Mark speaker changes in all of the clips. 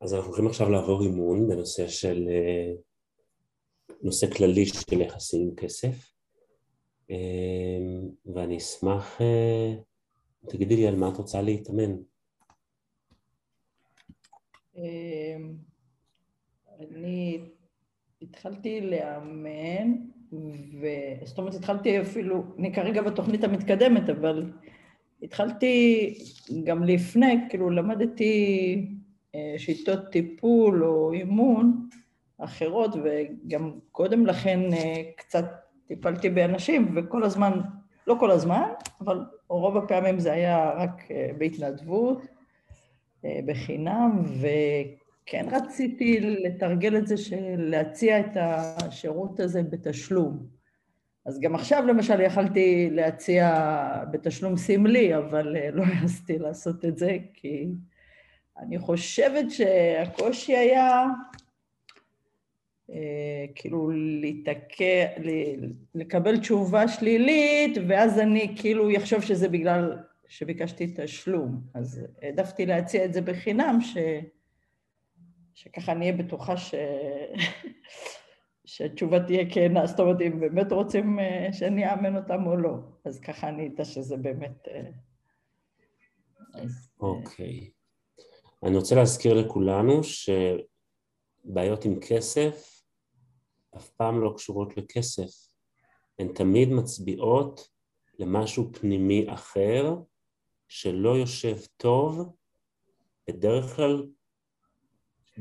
Speaker 1: אז אנחנו הולכים עכשיו לעבור אימון בנושא של, אה, נושא כללי של יחסים עם כסף, אה, ואני אשמח, אה, תגידי לי על מה את רוצה להתאמן.
Speaker 2: אני התחלתי לאמן, ו... זאת אומרת התחלתי אפילו, אני כרגע בתוכנית המתקדמת, אבל התחלתי גם לפני, כאילו למדתי שיטות טיפול או אימון אחרות, וגם קודם לכן אה, קצת טיפלתי באנשים, וכל הזמן, לא כל הזמן, אבל רוב הפעמים זה היה רק אה, בהתנדבות, בחינם, וכן רציתי לתרגל את זה, של להציע את השירות הזה בתשלום. אז גם עכשיו למשל יכלתי להציע בתשלום סמלי, אבל לא העזתי לעשות את זה, כי אני חושבת שהקושי היה אה, כאילו להתעכב, לקבל תשובה שלילית, ואז אני כאילו אחשוב שזה בגלל שביקשתי תשלום. אז העדפתי להציע את זה בחינם, ש... שככה אני אהיה בטוחה ש... שהתשובה תהיה כנה, זאת אומרת, אם באמת רוצים אה, שאני אאמן אותם או לא. אז ככה אני אדע שזה באמת... אה,
Speaker 1: אוקיי. Okay. אני רוצה להזכיר לכולנו שבעיות עם כסף אף פעם לא קשורות לכסף, הן תמיד מצביעות למשהו פנימי אחר שלא יושב טוב, בדרך כלל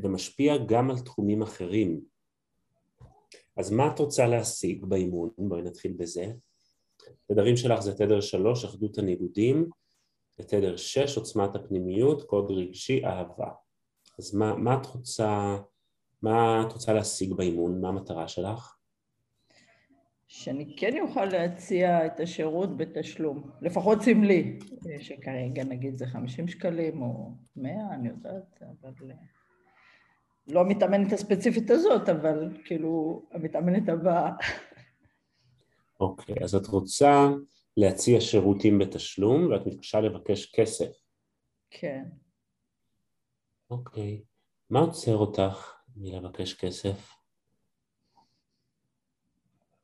Speaker 1: ומשפיע גם על תחומים אחרים. אז מה את רוצה להשיג באימון? בואי נתחיל בזה. תדרים שלך זה תדר שלוש, אחדות הניגודים, בתדר 6 עוצמת הפנימיות, קוד רגשי, אהבה. אז מה, מה את רוצה, מה את רוצה להשיג באימון? מה המטרה שלך?
Speaker 2: שאני כן אוכל להציע את השירות בתשלום, לפחות סמלי, שכרגע נגיד זה 50 שקלים או 100, אני יודעת, אבל לא המתאמנת הספציפית הזאת, אבל כאילו המתאמנת הבאה.
Speaker 1: אוקיי, okay, אז את רוצה להציע שירותים בתשלום ואת מתקשה לבקש כסף.
Speaker 2: כן.
Speaker 1: אוקיי. מה עוצר אותך מלבקש כסף?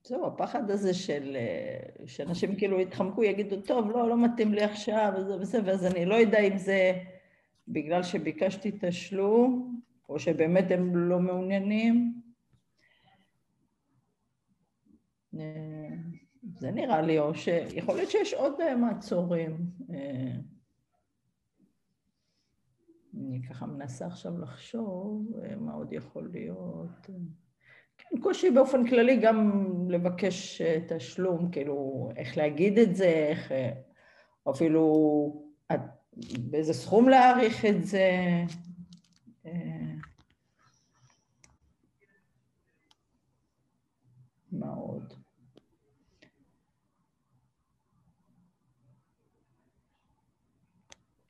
Speaker 2: זהו, הפחד הזה של... שאנשים כאילו יתחמקו, יגידו, טוב, לא, לא מתאים לי עכשיו, וזה וזה, ואז אני לא יודע אם זה בגלל שביקשתי תשלום, או שבאמת הם לא מעוניינים. זה נראה לי, או שיכול להיות שיש עוד אה, מעצורים. אה, אני ככה מנסה עכשיו לחשוב אה, מה עוד יכול להיות. כן, קושי באופן כללי גם לבקש תשלום, כאילו, איך להגיד את זה, איך... אפילו באיזה סכום להעריך את זה. מה עוד?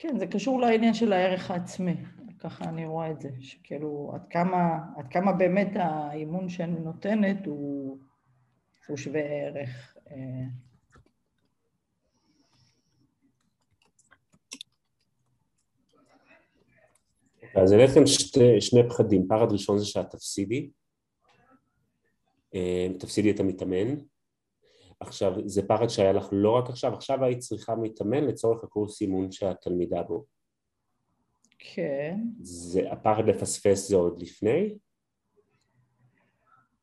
Speaker 2: כן, זה קשור לעניין של הערך העצמי, ככה אני רואה את זה, שכאילו עד כמה, עד כמה באמת האימון שאני נותנת הוא, הוא שווה ערך. אה.
Speaker 1: אז העלית כאן שני, שני פחדים, פחד ראשון זה שאת תפסידי, אה, תפסידי את המתאמן, עכשיו, זה פחד שהיה לך לא רק עכשיו, עכשיו היית צריכה מתאמן לצורך הקורס אימון שאת תלמידה בו.
Speaker 2: כן.
Speaker 1: זה, הפחד לפספס זה עוד לפני?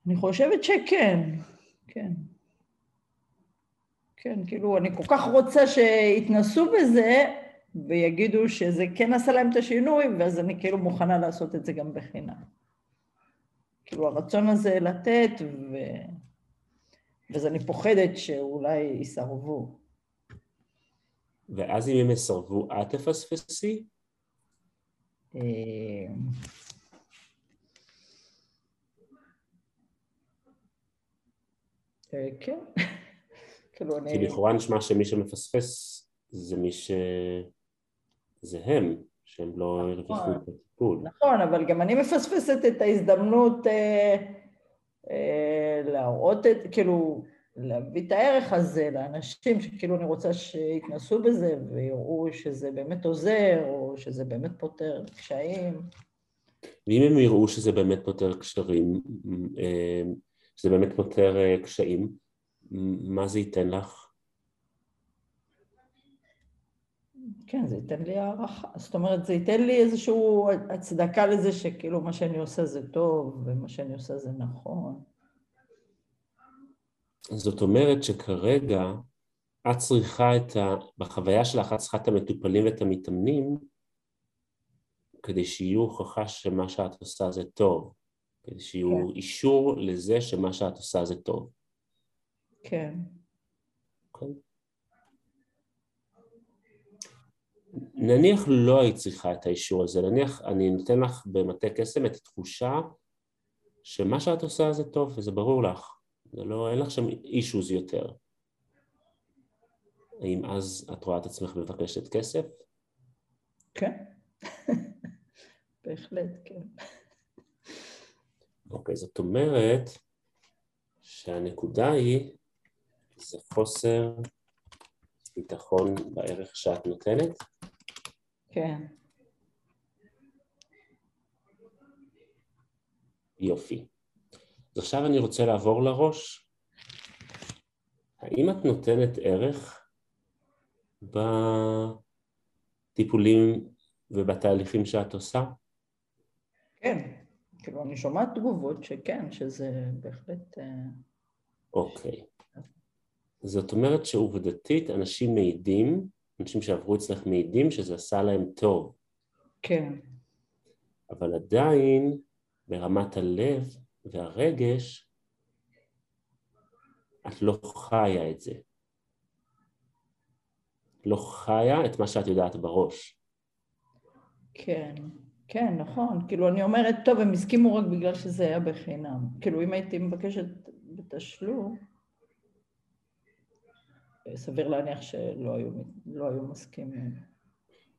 Speaker 2: אני חושבת שכן, כן. כן, כאילו, אני כל כך רוצה שיתנסו בזה ויגידו שזה כן עשה להם את השינוי, ואז אני כאילו מוכנה לעשות את זה גם בחינם. כאילו, הרצון הזה לתת ו... ואז אני פוחדת שאולי יסרבו.
Speaker 1: ואז אם הם יסרבו, את תפספסי?
Speaker 2: אה, אה, כן. כאילו,
Speaker 1: כי לכאורה נשמע שמי שמפספס זה מי ש... זה הם, שהם לא
Speaker 2: נכון.
Speaker 1: רכשו את הטיפול.
Speaker 2: נכון, אבל גם אני מפספסת את ההזדמנות... אה... להראות את, כאילו, להביא את הערך הזה לאנשים שכאילו אני רוצה שיתנסו בזה ויראו שזה באמת עוזר, או שזה באמת פותר קשיים.
Speaker 1: ואם הם יראו שזה באמת פותר קשרים, אה, שזה באמת פותר אה, קשיים, מה זה ייתן לך?
Speaker 2: כן, זה ייתן לי הערכה. זאת אומרת, זה ייתן לי איזושהי הצדקה לזה שכאילו מה שאני עושה זה טוב, ומה שאני עושה זה נכון.
Speaker 1: זאת אומרת שכרגע את צריכה את ה... בחוויה שלך את צריכה את המטופלים ואת המתאמנים כדי שיהיו הוכחה שמה שאת עושה זה טוב, כדי שיהיו
Speaker 2: כן.
Speaker 1: אישור לזה שמה שאת עושה זה טוב.
Speaker 2: כן.
Speaker 1: אוקיי? נניח לא היית צריכה את האישור הזה, נניח אני נותן לך במטה קסם את התחושה שמה שאת עושה זה טוב וזה ברור לך, זה לא, אין לך שם אישוז יותר. האם אז את רואה את עצמך מבקשת כסף?
Speaker 2: כן. בהחלט, כן.
Speaker 1: אוקיי, זאת אומרת שהנקודה היא זה חוסר ביטחון בערך שאת נותנת,
Speaker 2: כן.
Speaker 1: יופי. אז עכשיו אני רוצה לעבור לראש. האם את נותנת ערך בטיפולים ובתהליכים שאת עושה?
Speaker 2: כן. כאילו, אני שומעת תגובות שכן, שזה בהחלט... אה,
Speaker 1: אוקיי. זאת אומרת שעובדתית אנשים מעידים, אנשים שעברו אצלך מעידים שזה עשה להם טוב,
Speaker 2: כן.
Speaker 1: אבל עדיין ברמת הלב והרגש את לא חיה את זה. לא חיה את מה שאת יודעת בראש.
Speaker 2: כן. כן, נכון. כאילו, אני אומרת, טוב, הם הסכימו רק בגלל שזה היה בחינם. כאילו, אם הייתי מבקשת בתשלום, סביר להניח שלא היו, לא היו מסכימים.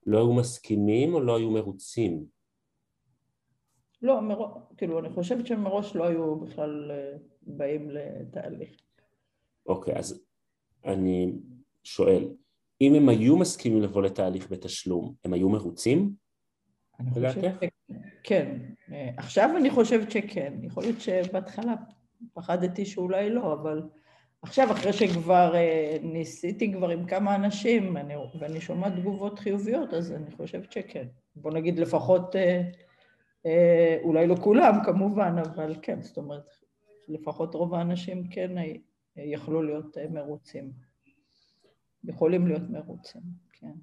Speaker 1: לא היו מסכימים או לא היו מרוצים?
Speaker 2: לא, מראש, כאילו, אני חושבת שהם מראש לא היו בכלל אה, באים לתהליך.
Speaker 1: אוקיי, אז אני שואל, אם הם היו מסכימים לבוא לתהליך בתשלום, הם היו מרוצים?
Speaker 2: אני חושבת
Speaker 1: לדעתך?
Speaker 2: שכן. אה, עכשיו אני חושבת שכן. יכול להיות שבהתחלה פחדתי שאולי לא, אבל עכשיו, אחרי שכבר אה, ניסיתי כבר עם כמה אנשים, אני, ואני שומעת תגובות חיוביות, אז אני חושבת שכן. בוא נגיד לפחות, אה, אה, אולי לא כולם כמובן, אבל כן, זאת אומרת, לפחות רוב האנשים כן אה, יכלו להיות אה, מרוצים. יכולים להיות מרוצים, כן.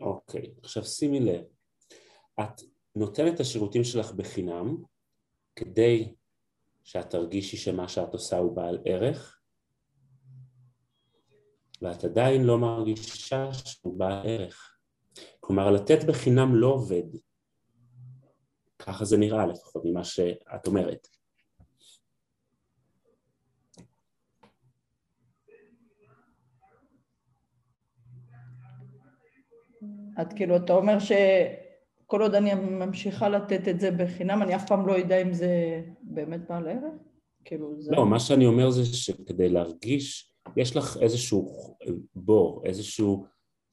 Speaker 1: אוקיי, עכשיו שימי לב, את נותנת את השירותים שלך בחינם כדי שאת תרגישי שמה שאת עושה הוא בעל ערך ואת עדיין לא מרגישה שהוא בעל ערך. כלומר, לתת בחינם לא עובד. ככה זה נראה לפחות ממה שאת אומרת.
Speaker 2: את כאילו, אתה אומר שכל עוד אני ממשיכה לתת את זה בחינם, אני אף פעם לא אדע אם זה באמת בעל ערך? כאילו, זה...
Speaker 1: לא, מה שאני אומר זה שכדי להרגיש, יש לך איזשהו בור, איזושהי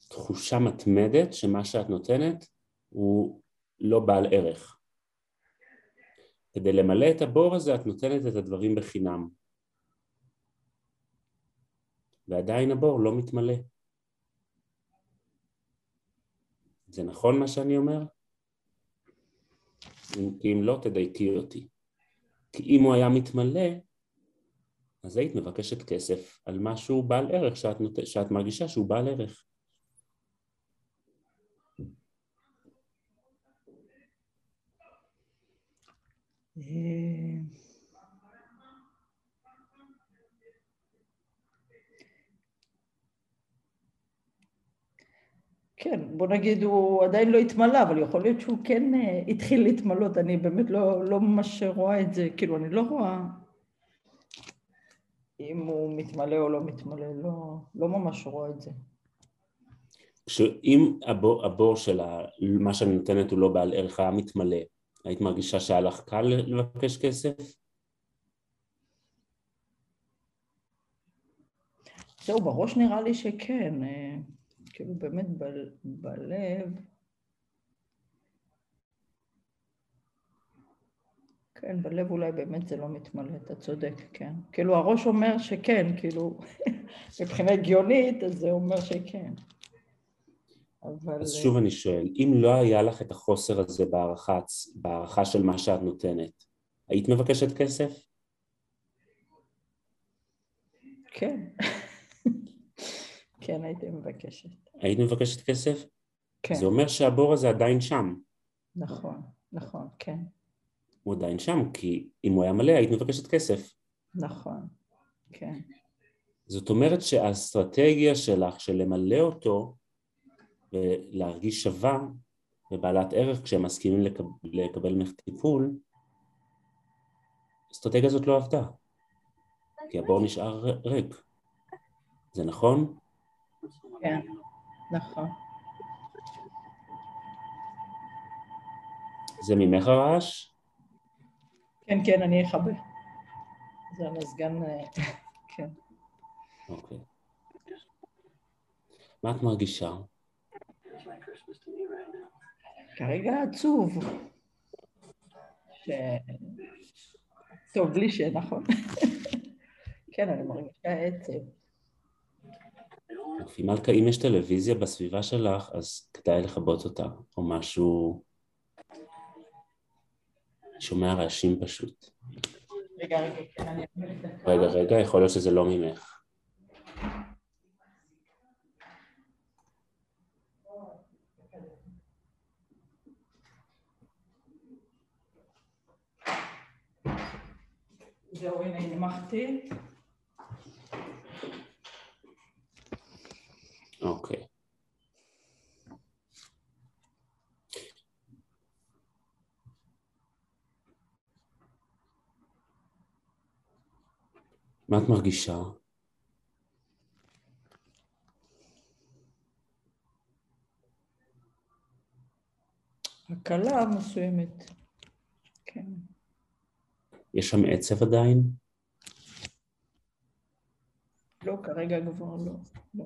Speaker 1: תחושה מתמדת שמה שאת נותנת הוא לא בעל ערך. כדי למלא את הבור הזה את נותנת את הדברים בחינם. ועדיין הבור לא מתמלא. זה נכון מה שאני אומר? אם, אם לא, תדייקי אותי. כי אם הוא היה מתמלא, אז היית מבקשת כסף על משהו בעל ערך שאת, נות... שאת מרגישה שהוא בעל ערך.
Speaker 2: כן, בוא נגיד הוא עדיין לא התמלא, אבל יכול להיות שהוא כן אה, התחיל להתמלות, אני באמת לא, לא ממש רואה את זה, כאילו אני לא רואה... אם הוא מתמלא או לא מתמלא, לא, לא ממש רואה את זה.
Speaker 1: שאם הבור, הבור של מה שאני נותנת הוא לא בעל ערך היה מתמלא, היית מרגישה שהיה לך קל לבקש כסף?
Speaker 2: זהו, בראש נראה לי שכן, אה, כאילו באמת ב- בלב, כן, בלב אולי באמת זה לא מתמלא, אתה צודק, כן. כאילו הראש אומר שכן, כאילו, מבחינה הגיונית, אז זה אומר שכן. אבל...
Speaker 1: אז שוב אני שואל, אם לא היה לך את החוסר הזה בהערכה, בהערכה של מה שאת נותנת, היית מבקשת כסף?
Speaker 2: כן. כן, הייתי מבקשת.
Speaker 1: היית מבקשת כסף?
Speaker 2: כן,
Speaker 1: זה אומר שהבור הזה עדיין שם.
Speaker 2: נכון, נכון, כן,
Speaker 1: הוא עדיין שם, כי אם הוא היה מלא היית מבקשת כסף.
Speaker 2: נכון, כן,
Speaker 1: זאת אומרת שהאסטרטגיה שלך של למלא אותו ולהרגיש שווה ובעלת ערך כשהם מסכימים לקב... לקבל ממך טיפול, האסטרטגיה הזאת לא עבדה, כי הבור נשאר ריק. זה נכון?
Speaker 2: כן, נכון.
Speaker 1: זה ממך הרעש?
Speaker 2: כן, כן, אני אכבה. זה המזגן, אה, כן.
Speaker 1: אוקיי. מה את מרגישה?
Speaker 2: כרגע עצוב. ש... טוב, בלי ש... נכון. כן, אני מרגישה עצב.
Speaker 1: מלכה, אם יש טלוויזיה בסביבה שלך, אז כדאי לכבות אותה, או משהו... שומע רעשים פשוט.
Speaker 2: רגע, רגע, כן.
Speaker 1: רגע, רגע, יכול להיות שזה לא ממך.
Speaker 2: זהו, הנה, הנמכתי.
Speaker 1: אוקיי. מה את מרגישה?
Speaker 2: הקלה מסוימת. כן.
Speaker 1: יש שם עצב עדיין?
Speaker 2: לא, כרגע כבר לא. לא.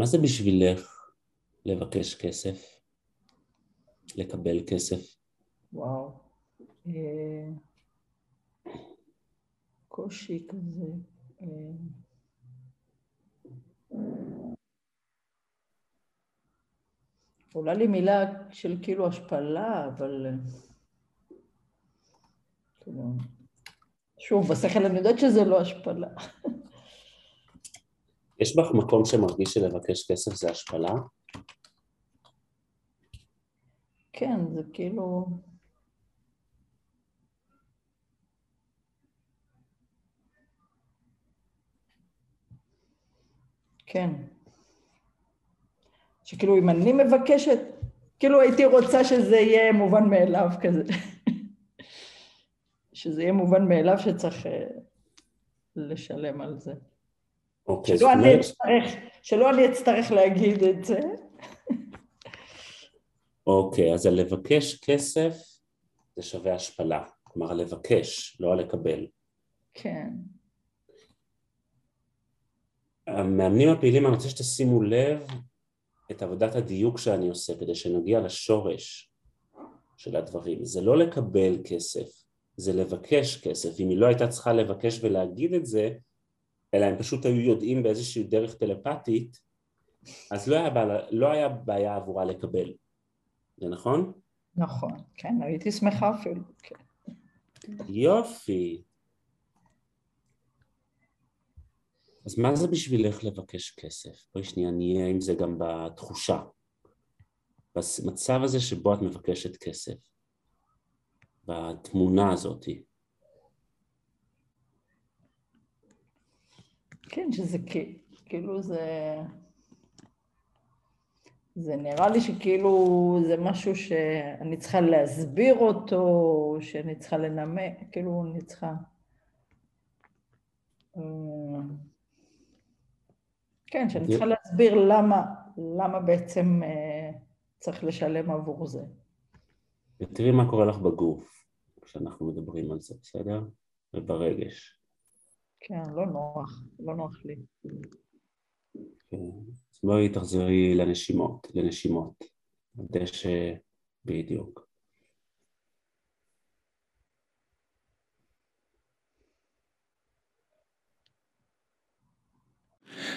Speaker 1: מה זה בשבילך לבקש כסף? לקבל כסף?
Speaker 2: וואו. אה, קושי כזה. אה, עולה לי מילה של כאילו השפלה, אבל... אה, כאילו... שוב, בשכל אני יודעת שזה לא השפלה.
Speaker 1: יש בך מקום שמרגיש שלבקש כסף זה השפלה?
Speaker 2: כן, זה כאילו... כן. שכאילו אם אני מבקשת, כאילו הייתי רוצה שזה יהיה מובן מאליו כזה. שזה יהיה מובן מאליו שצריך אה, לשלם על זה.
Speaker 1: אוקיי,
Speaker 2: שלא אני
Speaker 1: אומרת,
Speaker 2: אצטרך, שלא אני אצטרך להגיד את זה.
Speaker 1: אוקיי, אז הלבקש כסף זה שווה השפלה. כלומר, לבקש, לא לקבל.
Speaker 2: כן,
Speaker 1: המאמנים הפעילים, אני רוצה שתשימו לב את עבודת הדיוק שאני עושה כדי שנגיע לשורש של הדברים. זה לא לקבל כסף, זה לבקש כסף. אם היא לא הייתה צריכה לבקש ולהגיד את זה, אלא הם פשוט היו יודעים באיזושהי דרך טלפתית, אז לא היה, בעיה, לא היה בעיה עבורה לקבל. זה נכון?
Speaker 2: נכון, כן, הייתי שמחה אפילו, כן.
Speaker 1: יופי. אז מה זה בשבילך לבקש כסף? בואי שנייה נהיה עם זה גם בתחושה. במצב הזה שבו את מבקשת כסף. בתמונה הזאתי.
Speaker 2: כן, שזה כאילו זה... זה נראה לי שכאילו זה משהו שאני צריכה להסביר אותו, שאני צריכה לנמק, כאילו אני צריכה... אה, כן, שאני צריכה להסביר למה, למה בעצם אה, צריך לשלם עבור זה.
Speaker 1: ותראי מה קורה לך בגוף כשאנחנו מדברים על זה, בסדר? וברגש.
Speaker 2: כן, לא נוח, לא נוח לי.
Speaker 1: כן. אז בואי תחזרי לנשימות, לנשימות. דשא בדיוק.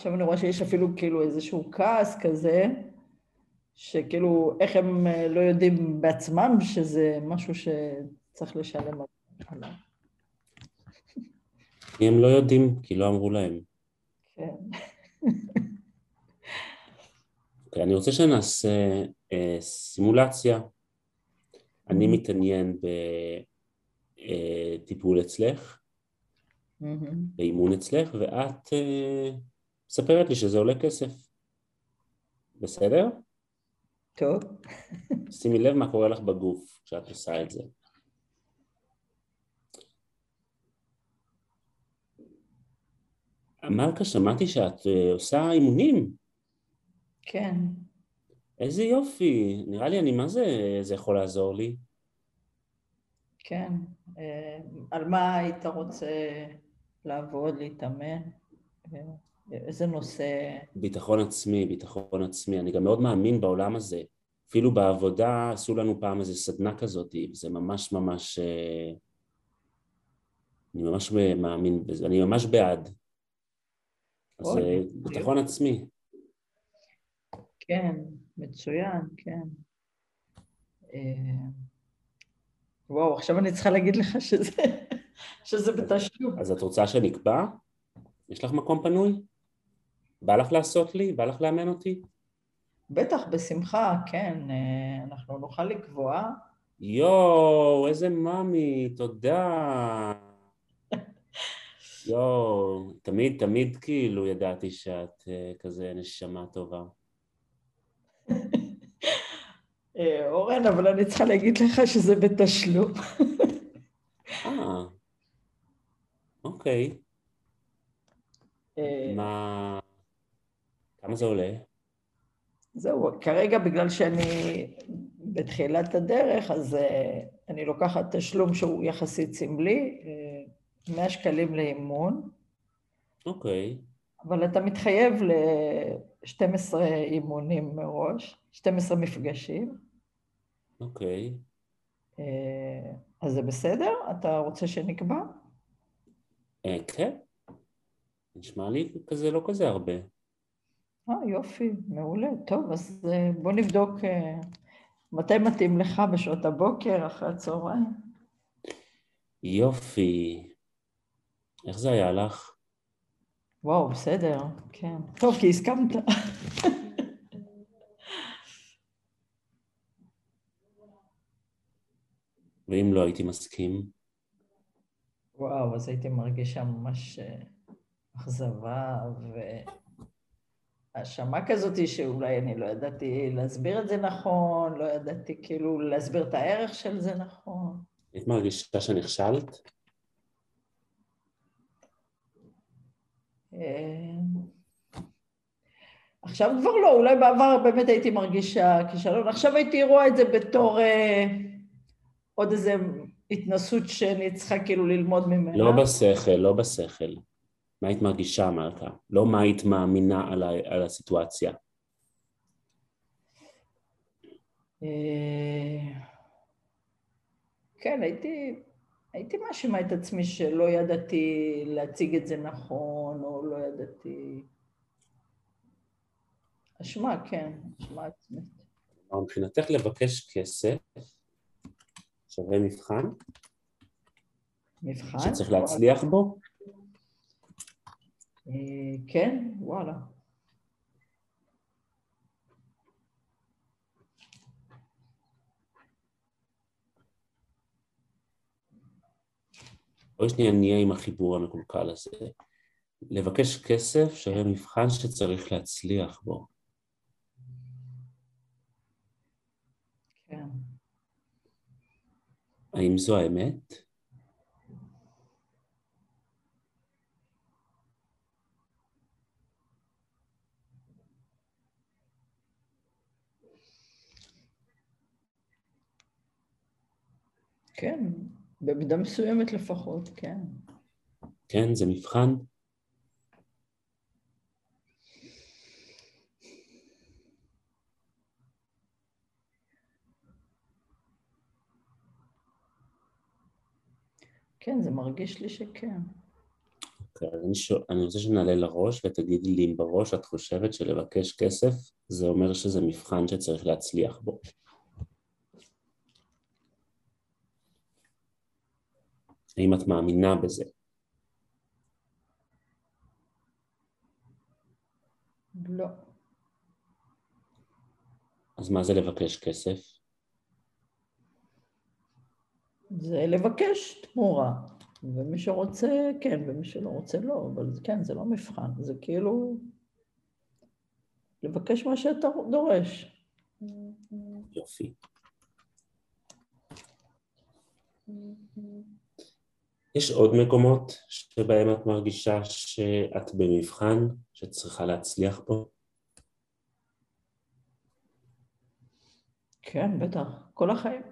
Speaker 2: עכשיו אני רואה שיש אפילו כאילו איזשהו כעס כזה, שכאילו איך הם אה, לא יודעים בעצמם שזה משהו שצריך לשלם עליו.
Speaker 1: כי הם לא יודעים, כי לא אמרו להם.
Speaker 2: כן.
Speaker 1: okay, אני רוצה שנעשה אה, סימולציה. אני mm-hmm. מתעניין בטיפול אה, אצלך, mm-hmm. באימון אצלך, ואת אה, מספרת לי שזה עולה כסף. בסדר?
Speaker 2: טוב.
Speaker 1: שימי לב מה קורה לך בגוף כשאת עושה את זה. מלכה, שמעתי שאת אה, עושה אימונים.
Speaker 2: כן.
Speaker 1: איזה יופי, נראה לי אני, מה זה, זה יכול לעזור לי?
Speaker 2: כן. אה, על מה היית רוצה לעבוד, להתאמן? איזה נושא?
Speaker 1: ביטחון עצמי, ביטחון עצמי. אני גם מאוד מאמין בעולם הזה. אפילו בעבודה עשו לנו פעם איזה סדנה כזאת, זה ממש ממש... אה, אני ממש מאמין בזה, אני ממש בעד. אז אה, ביטחון עצמי.
Speaker 2: כן, מצוין, כן. אה, וואו, עכשיו אני צריכה להגיד לך שזה, שזה בתשלום.
Speaker 1: אז את רוצה שנקבע? יש לך מקום פנוי? בא לך לעשות לי? בא לך לאמן אותי?
Speaker 2: בטח, בשמחה, כן, אה, אנחנו נוכל לקבוע.
Speaker 1: יואו, איזה מאמי, תודה. יואו, תמיד, תמיד כאילו ידעתי שאת uh, כזה נשמה טובה.
Speaker 2: אה, אורן, אבל אני צריכה להגיד לך שזה בתשלום.
Speaker 1: אה, אוקיי. מה... כמה זה עולה?
Speaker 2: זהו, כרגע בגלל שאני בתחילת הדרך, אז אה, אני לוקחת תשלום שהוא יחסית סמלי, 100 אה, שקלים לאימון.
Speaker 1: אוקיי.
Speaker 2: אבל אתה מתחייב ל-12 אימונים מראש, 12 מפגשים.
Speaker 1: אוקיי.
Speaker 2: אה, אז זה בסדר? אתה רוצה שנקבע?
Speaker 1: כן. נשמע לי כזה לא כזה הרבה.
Speaker 2: אה, יופי, מעולה. טוב, אז אה, בוא נבדוק אה, מתי מתאים לך בשעות הבוקר, אחרי הצהריים.
Speaker 1: יופי. איך זה היה לך?
Speaker 2: וואו, בסדר, כן. טוב, כי הסכמת.
Speaker 1: ואם לא הייתי מסכים?
Speaker 2: וואו, אז הייתי מרגישה ממש אה, אכזבה ו... האשמה כזאת שאולי אני לא ידעתי להסביר את זה נכון, לא ידעתי כאילו להסביר את הערך של זה נכון.
Speaker 1: היית מרגישה שנכשלת?
Speaker 2: אה, עכשיו כבר לא, אולי בעבר באמת הייתי מרגישה כישלון, עכשיו הייתי רואה את זה בתור אה, עוד איזה התנסות שאני צריכה כאילו ללמוד ממנה.
Speaker 1: לא בשכל, לא בשכל. מה היית מרגישה, מלכה? לא מה היית מאמינה על, ה, על הסיטואציה.
Speaker 2: אה, כן, הייתי, הייתי מאשימה את עצמי שלא ידעתי להציג את זה נכון, או לא ידעתי... אשמה, כן, אשמה עצמית.
Speaker 1: מבחינתך לבקש כסף שווה מבחן?
Speaker 2: מבחן?
Speaker 1: שצריך להצליח בו?
Speaker 2: אה, כן, וואלה.
Speaker 1: בואי שנייה נהיה עם החיבור המקולקל הזה. לבקש כסף שווה מבחן שצריך להצליח בו.
Speaker 2: כן.
Speaker 1: האם זו האמת?
Speaker 2: כן, במידה מסוימת לפחות, כן.
Speaker 1: כן, זה מבחן.
Speaker 2: כן, זה מרגיש לי שכן.
Speaker 1: אוקיי, אז אני, שואל, אני רוצה שנעלה לראש ותגידי לי אם בראש את חושבת שלבקש כסף זה אומר שזה מבחן שצריך להצליח בו. האם את מאמינה בזה?
Speaker 2: לא.
Speaker 1: אז מה זה לבקש כסף?
Speaker 2: זה לבקש תמורה, ומי שרוצה כן, ומי שלא רוצה לא, אבל כן, זה לא מבחן, זה כאילו לבקש מה שאתה דורש.
Speaker 1: יופי. יש עוד מקומות שבהם את מרגישה שאת במבחן, שצריכה להצליח בו?
Speaker 2: כן, בטח, כל החיים.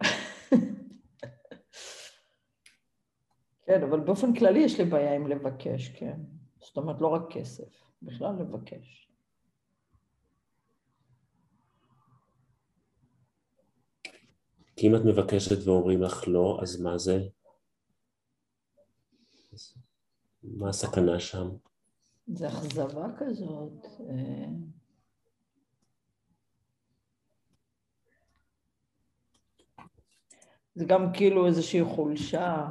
Speaker 2: כן, אבל באופן כללי יש לי בעיה עם לבקש, כן. זאת אומרת, לא רק כסף, בכלל לבקש.
Speaker 1: כי אם את מבקשת ואומרים לך לא, אז מה זה? מה הסכנה שם?
Speaker 2: זה אכזבה כזאת. אה. זה גם כאילו איזושהי חולשה.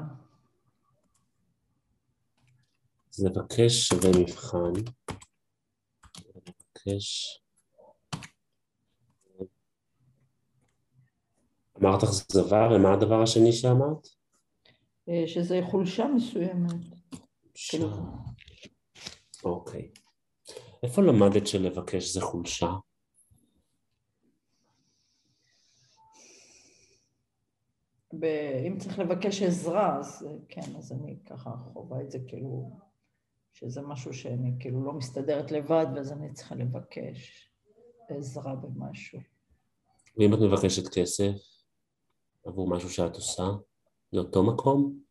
Speaker 1: אז לבקש שווה מבחן. לבקש... אמרת אכזבה, ומה הדבר השני שאמרת?
Speaker 2: אה, שזה חולשה מסוימת. כאילו.
Speaker 1: אוקיי. איפה למדת שלבקש זה חולשה?
Speaker 2: ב- אם צריך לבקש עזרה, אז אה, כן, אז אני ככה חווה את זה כאילו, שזה משהו שאני כאילו לא מסתדרת לבד, ואז אני צריכה לבקש עזרה במשהו.
Speaker 1: ואם את מבקשת כסף עבור משהו שאת עושה, זה אותו מקום?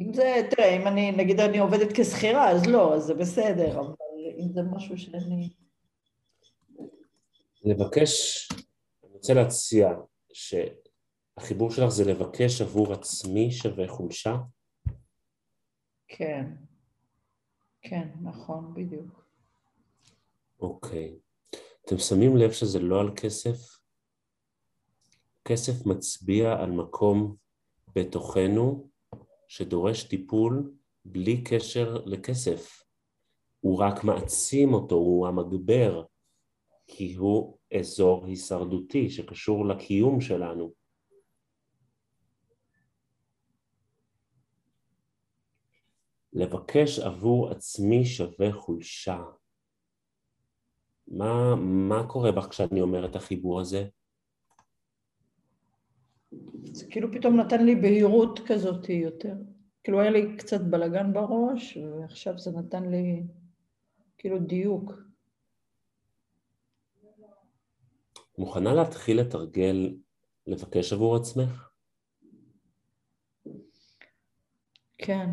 Speaker 2: אם זה, תראה, אם אני, נגיד אני עובדת כשכירה, אז לא, אז זה בסדר, אבל אם זה משהו שאני...
Speaker 1: לבקש, אני רוצה להציע שהחיבור שלך זה לבקש עבור עצמי שווה חולשה?
Speaker 2: כן, כן, נכון, בדיוק.
Speaker 1: אוקיי. אתם שמים לב שזה לא על כסף? כסף מצביע על מקום בתוכנו שדורש טיפול בלי קשר לכסף. הוא רק מעצים אותו, הוא המגבר, כי הוא אזור הישרדותי שקשור לקיום שלנו. לבקש עבור עצמי שווה חולשה. מה, מה קורה בך כשאני אומר את החיבור הזה?
Speaker 2: זה כאילו פתאום נתן לי בהירות כזאת יותר. כאילו היה לי קצת בלגן בראש, ועכשיו זה נתן לי כאילו דיוק.
Speaker 1: מוכנה להתחיל לתרגל לבקש עבור עצמך?
Speaker 2: כן.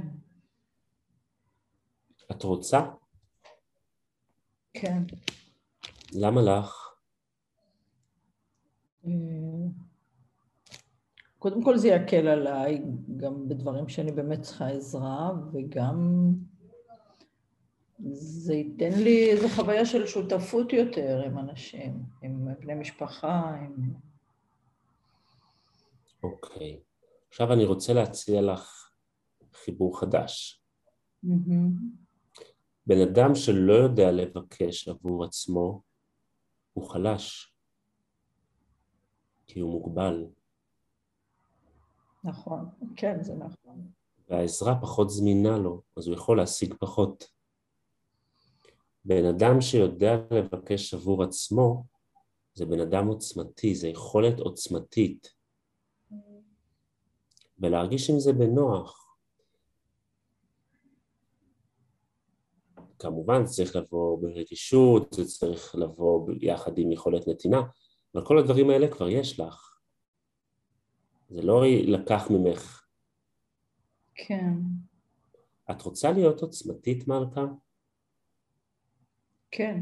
Speaker 1: את רוצה?
Speaker 2: כן.
Speaker 1: למה לך?
Speaker 2: אה, קודם כל זה יקל עליי, גם בדברים שאני באמת צריכה עזרה, וגם זה ייתן לי איזו חוויה של שותפות יותר עם אנשים, עם בני משפחה, עם...
Speaker 1: אוקיי. עכשיו אני רוצה להציע לך חיבור חדש. בן אדם שלא יודע לבקש עבור עצמו, הוא חלש, כי הוא מוגבל,
Speaker 2: נכון, כן, זה נכון.
Speaker 1: והעזרה פחות זמינה לו, אז הוא יכול להשיג פחות. בן אדם שיודע לבקש עבור עצמו, זה בן אדם עוצמתי, זה יכולת עוצמתית. ולהרגיש עם זה בנוח. כמובן זה צריך לבוא ברגישות, זה צריך לבוא יחד עם יכולת נתינה, אבל כל הדברים האלה כבר יש לך. זה לא לקח ממך.
Speaker 2: כן,
Speaker 1: את רוצה להיות עוצמתית, מלכה?
Speaker 2: כן,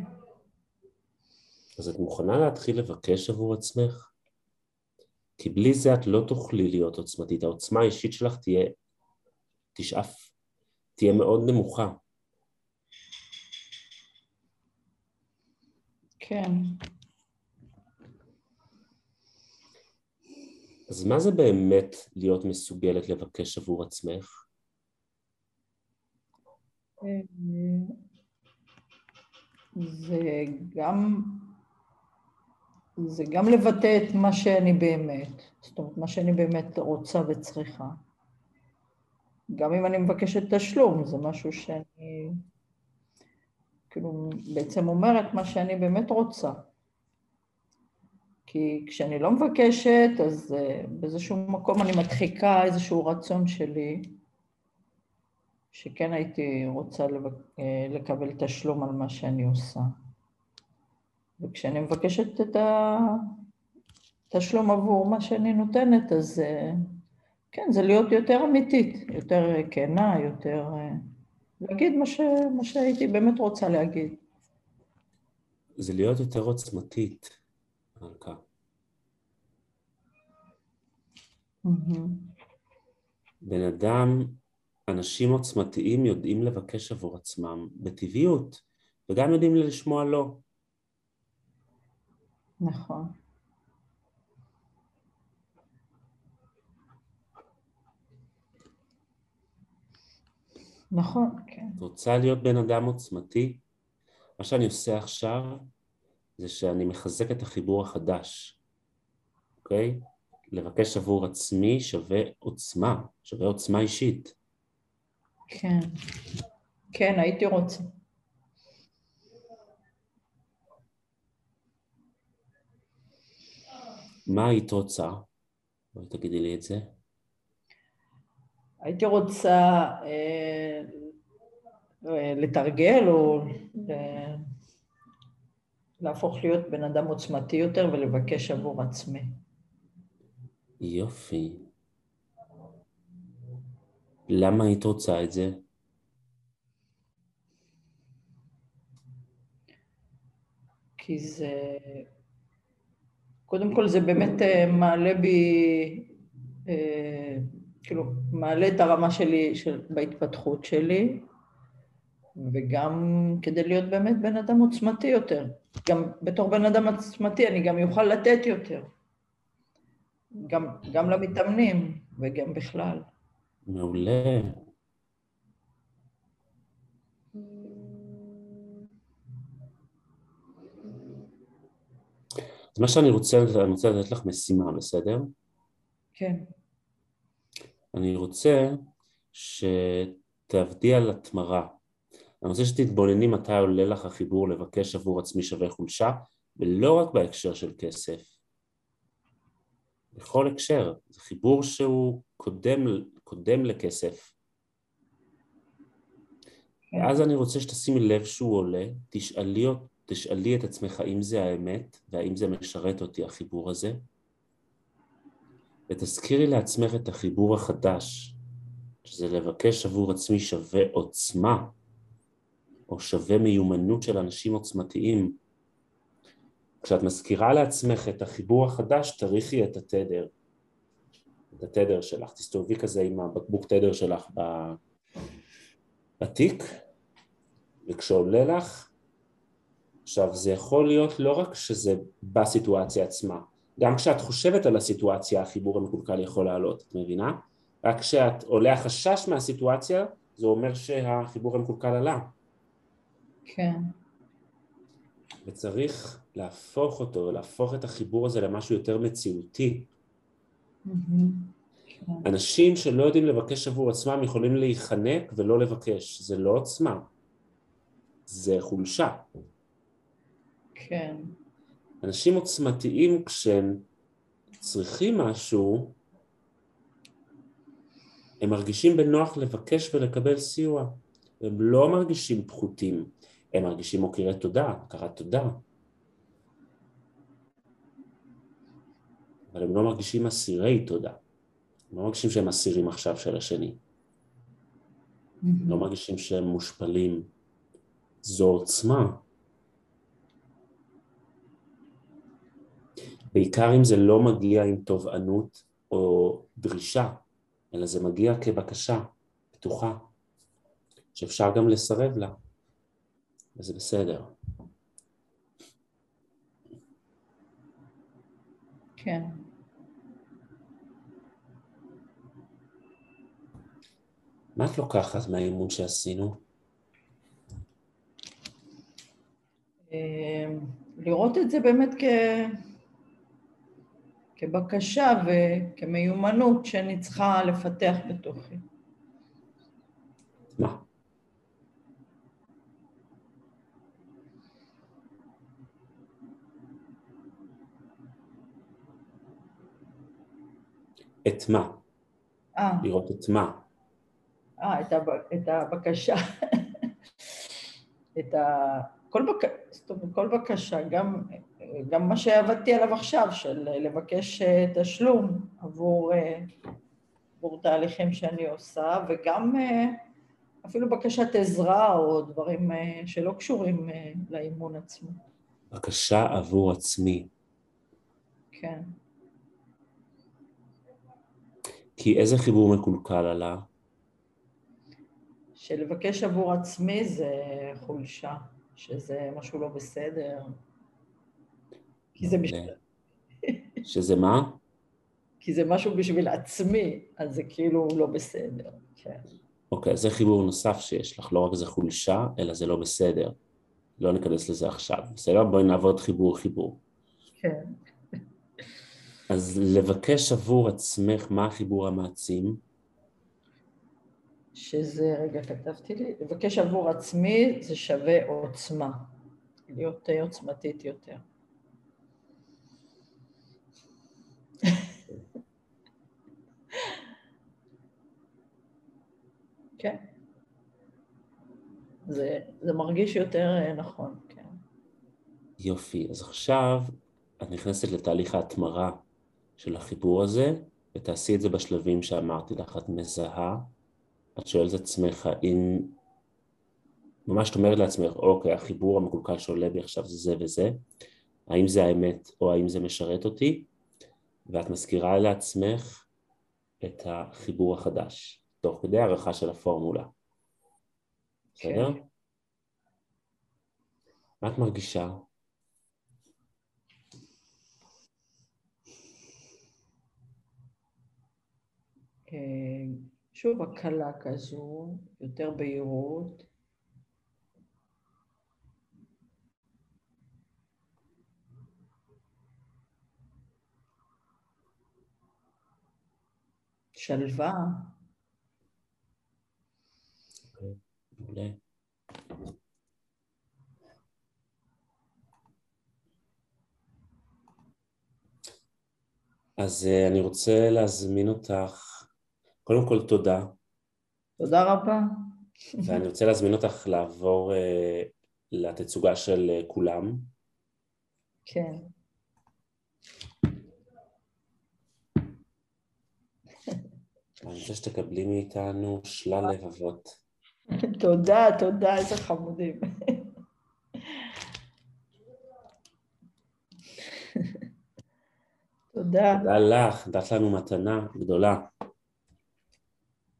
Speaker 1: אז את מוכנה להתחיל לבקש עבור עצמך? כי בלי זה את לא תוכלי להיות עוצמתית. העוצמה האישית שלך תהיה, תשאף, תהיה מאוד נמוכה.
Speaker 2: כן.
Speaker 1: אז מה זה באמת להיות מסוגלת לבקש עבור עצמך?
Speaker 2: אה, זה גם, זה גם לבטא את מה שאני באמת, זאת אומרת, מה שאני באמת רוצה וצריכה. גם אם אני מבקשת תשלום, זה משהו שאני כאילו בעצם אומרת מה שאני באמת רוצה. כי כשאני לא מבקשת, אז uh, באיזשהו מקום אני מדחיקה איזשהו רצון שלי, שכן הייתי רוצה. אה, לקבל תשלום על מה שאני עושה. וכשאני מבקשת את התשלום עבור מה שאני נותנת, אז uh, כן, זה להיות יותר אמיתית, יותר כנה, יותר... Uh, להגיד מה, ש... מה שהייתי באמת רוצה להגיד.
Speaker 1: זה להיות יותר עוצמתית, מלכה.
Speaker 2: מהמם.
Speaker 1: בן אדם, אנשים עוצמתיים יודעים לבקש עבור עצמם בטבעיות, וגם יודעים לשמוע לא.
Speaker 2: נכון. נכון, כן.
Speaker 1: את רוצה להיות בן אדם עוצמתי? מה שאני עושה עכשיו זה שאני מחזק את החיבור החדש, אוקיי? לבקש עבור עצמי שווה עוצמה, שווה עוצמה אישית.
Speaker 2: כן. כן, הייתי רוצה.
Speaker 1: מה היית רוצה? בואי תגידי לי את זה.
Speaker 2: הייתי רוצה אה, אה, לתרגל או אה, להפוך להיות בן אדם עוצמתי יותר ולבקש עבור עצמי.
Speaker 1: יופי. למה היית רוצה את זה?
Speaker 2: כי זה... קודם כל זה באמת אה, מעלה בי, אה, כאילו, מעלה את הרמה שלי של, בהתפתחות שלי, וגם כדי להיות באמת בן אדם עוצמתי יותר. גם בתור בן אדם עוצמתי אני גם יוכל לתת יותר. גם, גם למתאמנים וגם בכלל.
Speaker 1: מעולה. אז מה שאני רוצה, אני רוצה לתת לך משימה, בסדר?
Speaker 2: כן,
Speaker 1: אני רוצה שתעבדי על התמרה. אני רוצה שתתבונני מתי עולה לך החיבור לבקש עבור עצמי שווה חולשה, ולא רק בהקשר של כסף. בכל הקשר, זה חיבור שהוא קודם, קודם לכסף. ואז אני רוצה שתשימי לב שהוא עולה, תשאלי, תשאלי את עצמך האם זה האמת והאם זה משרת אותי החיבור הזה, ותזכירי לעצמך את החיבור החדש שזה לבקש עבור עצמי שווה עוצמה, או שווה מיומנות של אנשים עוצמתיים. כשאת מזכירה לעצמך את החיבור החדש, תריכי את התדר, את התדר שלך. תסתובבי כזה עם הבקבוק תדר שלך בתיק, וכשעולה לך, עכשיו זה יכול להיות לא רק שזה בסיטואציה עצמה, גם כשאת חושבת על הסיטואציה החיבור המקולקל יכול לעלות, את מבינה? רק כשאת עולה החשש מהסיטואציה זה אומר שהחיבור המקולקל עלה.
Speaker 2: כן.
Speaker 1: וצריך להפוך אותו, להפוך את החיבור הזה למשהו יותר מציאותי.
Speaker 2: כן.
Speaker 1: אנשים שלא יודעים לבקש עבור עצמם יכולים להיחנק ולא לבקש, זה לא עוצמה, זה חולשה.
Speaker 2: כן.
Speaker 1: אנשים עוצמתיים כשהם צריכים משהו, הם מרגישים בנוח לבקש ולקבל סיוע. הם לא מרגישים פחותים, הם מרגישים מוקירי תודה, הכרת תודה. אבל הם לא מרגישים אסירי תודה. הם לא מרגישים שהם אסירים עכשיו של השני. הם לא מרגישים שהם מושפלים. זו עוצמה. בעיקר אם זה לא מגיע עם תובענות או דרישה, אלא זה מגיע כבקשה פתוחה, שאפשר גם לסרב לה, וזה בסדר.
Speaker 2: כן.
Speaker 1: מה את לוקחת מהאימון שעשינו?
Speaker 2: אה, לראות את זה באמת כ... כבקשה וכמיומנות שאני צריכה לפתח בתוכי.
Speaker 1: מה? את מה?
Speaker 2: אה,
Speaker 1: לראות את מה?
Speaker 2: אה, את, הב... את הבקשה, את ה... כל, בק... אומרת, כל בקשה, גם, גם מה שעבדתי עליו עכשיו, של לבקש אה, תשלום עבור, אה, עבור תהליכים שאני עושה, וגם אה, אפילו בקשת עזרה או דברים שלא קשורים לאימון עצמו.
Speaker 1: בקשה עבור עצמי.
Speaker 2: כן.
Speaker 1: כי איזה חיבור מקולקל עלה?
Speaker 2: שלבקש עבור עצמי זה חולשה, שזה משהו לא בסדר. כי זה בשביל...
Speaker 1: שזה מה?
Speaker 2: כי זה משהו בשביל עצמי, אז זה כאילו לא בסדר, כן.
Speaker 1: אוקיי, זה חיבור נוסף שיש לך, לא רק זה חולשה, אלא זה לא בסדר. לא ניכנס לזה עכשיו, בסדר? בואי נעבוד חיבור חיבור.
Speaker 2: כן.
Speaker 1: אז לבקש עבור עצמך מה החיבור המעצים?
Speaker 2: שזה, רגע, כתבתי לי, לבקש עבור עצמי זה שווה עוצמה, להיות עוצמתית יותר. כן. זה, זה מרגיש יותר נכון, כן.
Speaker 1: יופי, אז עכשיו את נכנסת לתהליך ההתמרה של החיבור הזה, ותעשי את זה בשלבים שאמרתי לך, את מזהה, את שואלת את עצמך האם, ממש את אומרת לעצמך, אוקיי, החיבור המקולקל שעולה בי עכשיו זה זה וזה, האם זה האמת או האם זה משרת אותי, ואת מזכירה לעצמך את החיבור החדש, תוך כדי הערכה של הפורמולה. בסדר?
Speaker 2: כן.
Speaker 1: מה את מרגישה?
Speaker 2: שוב הקלה כזו, יותר בהירות. שלווה.
Speaker 1: אוקיי. אז אה, אני רוצה להזמין אותך, קודם כל תודה,
Speaker 2: תודה רבה.
Speaker 1: ואני רוצה להזמין אותך לעבור אה, לתצוגה של אה, כולם.
Speaker 2: כן.
Speaker 3: אני רוצה שתקבלי מאיתנו שלל לבבות.
Speaker 2: תודה, תודה, איזה חמודים. תודה,
Speaker 3: תודה לך, נתת לנו מתנה גדולה.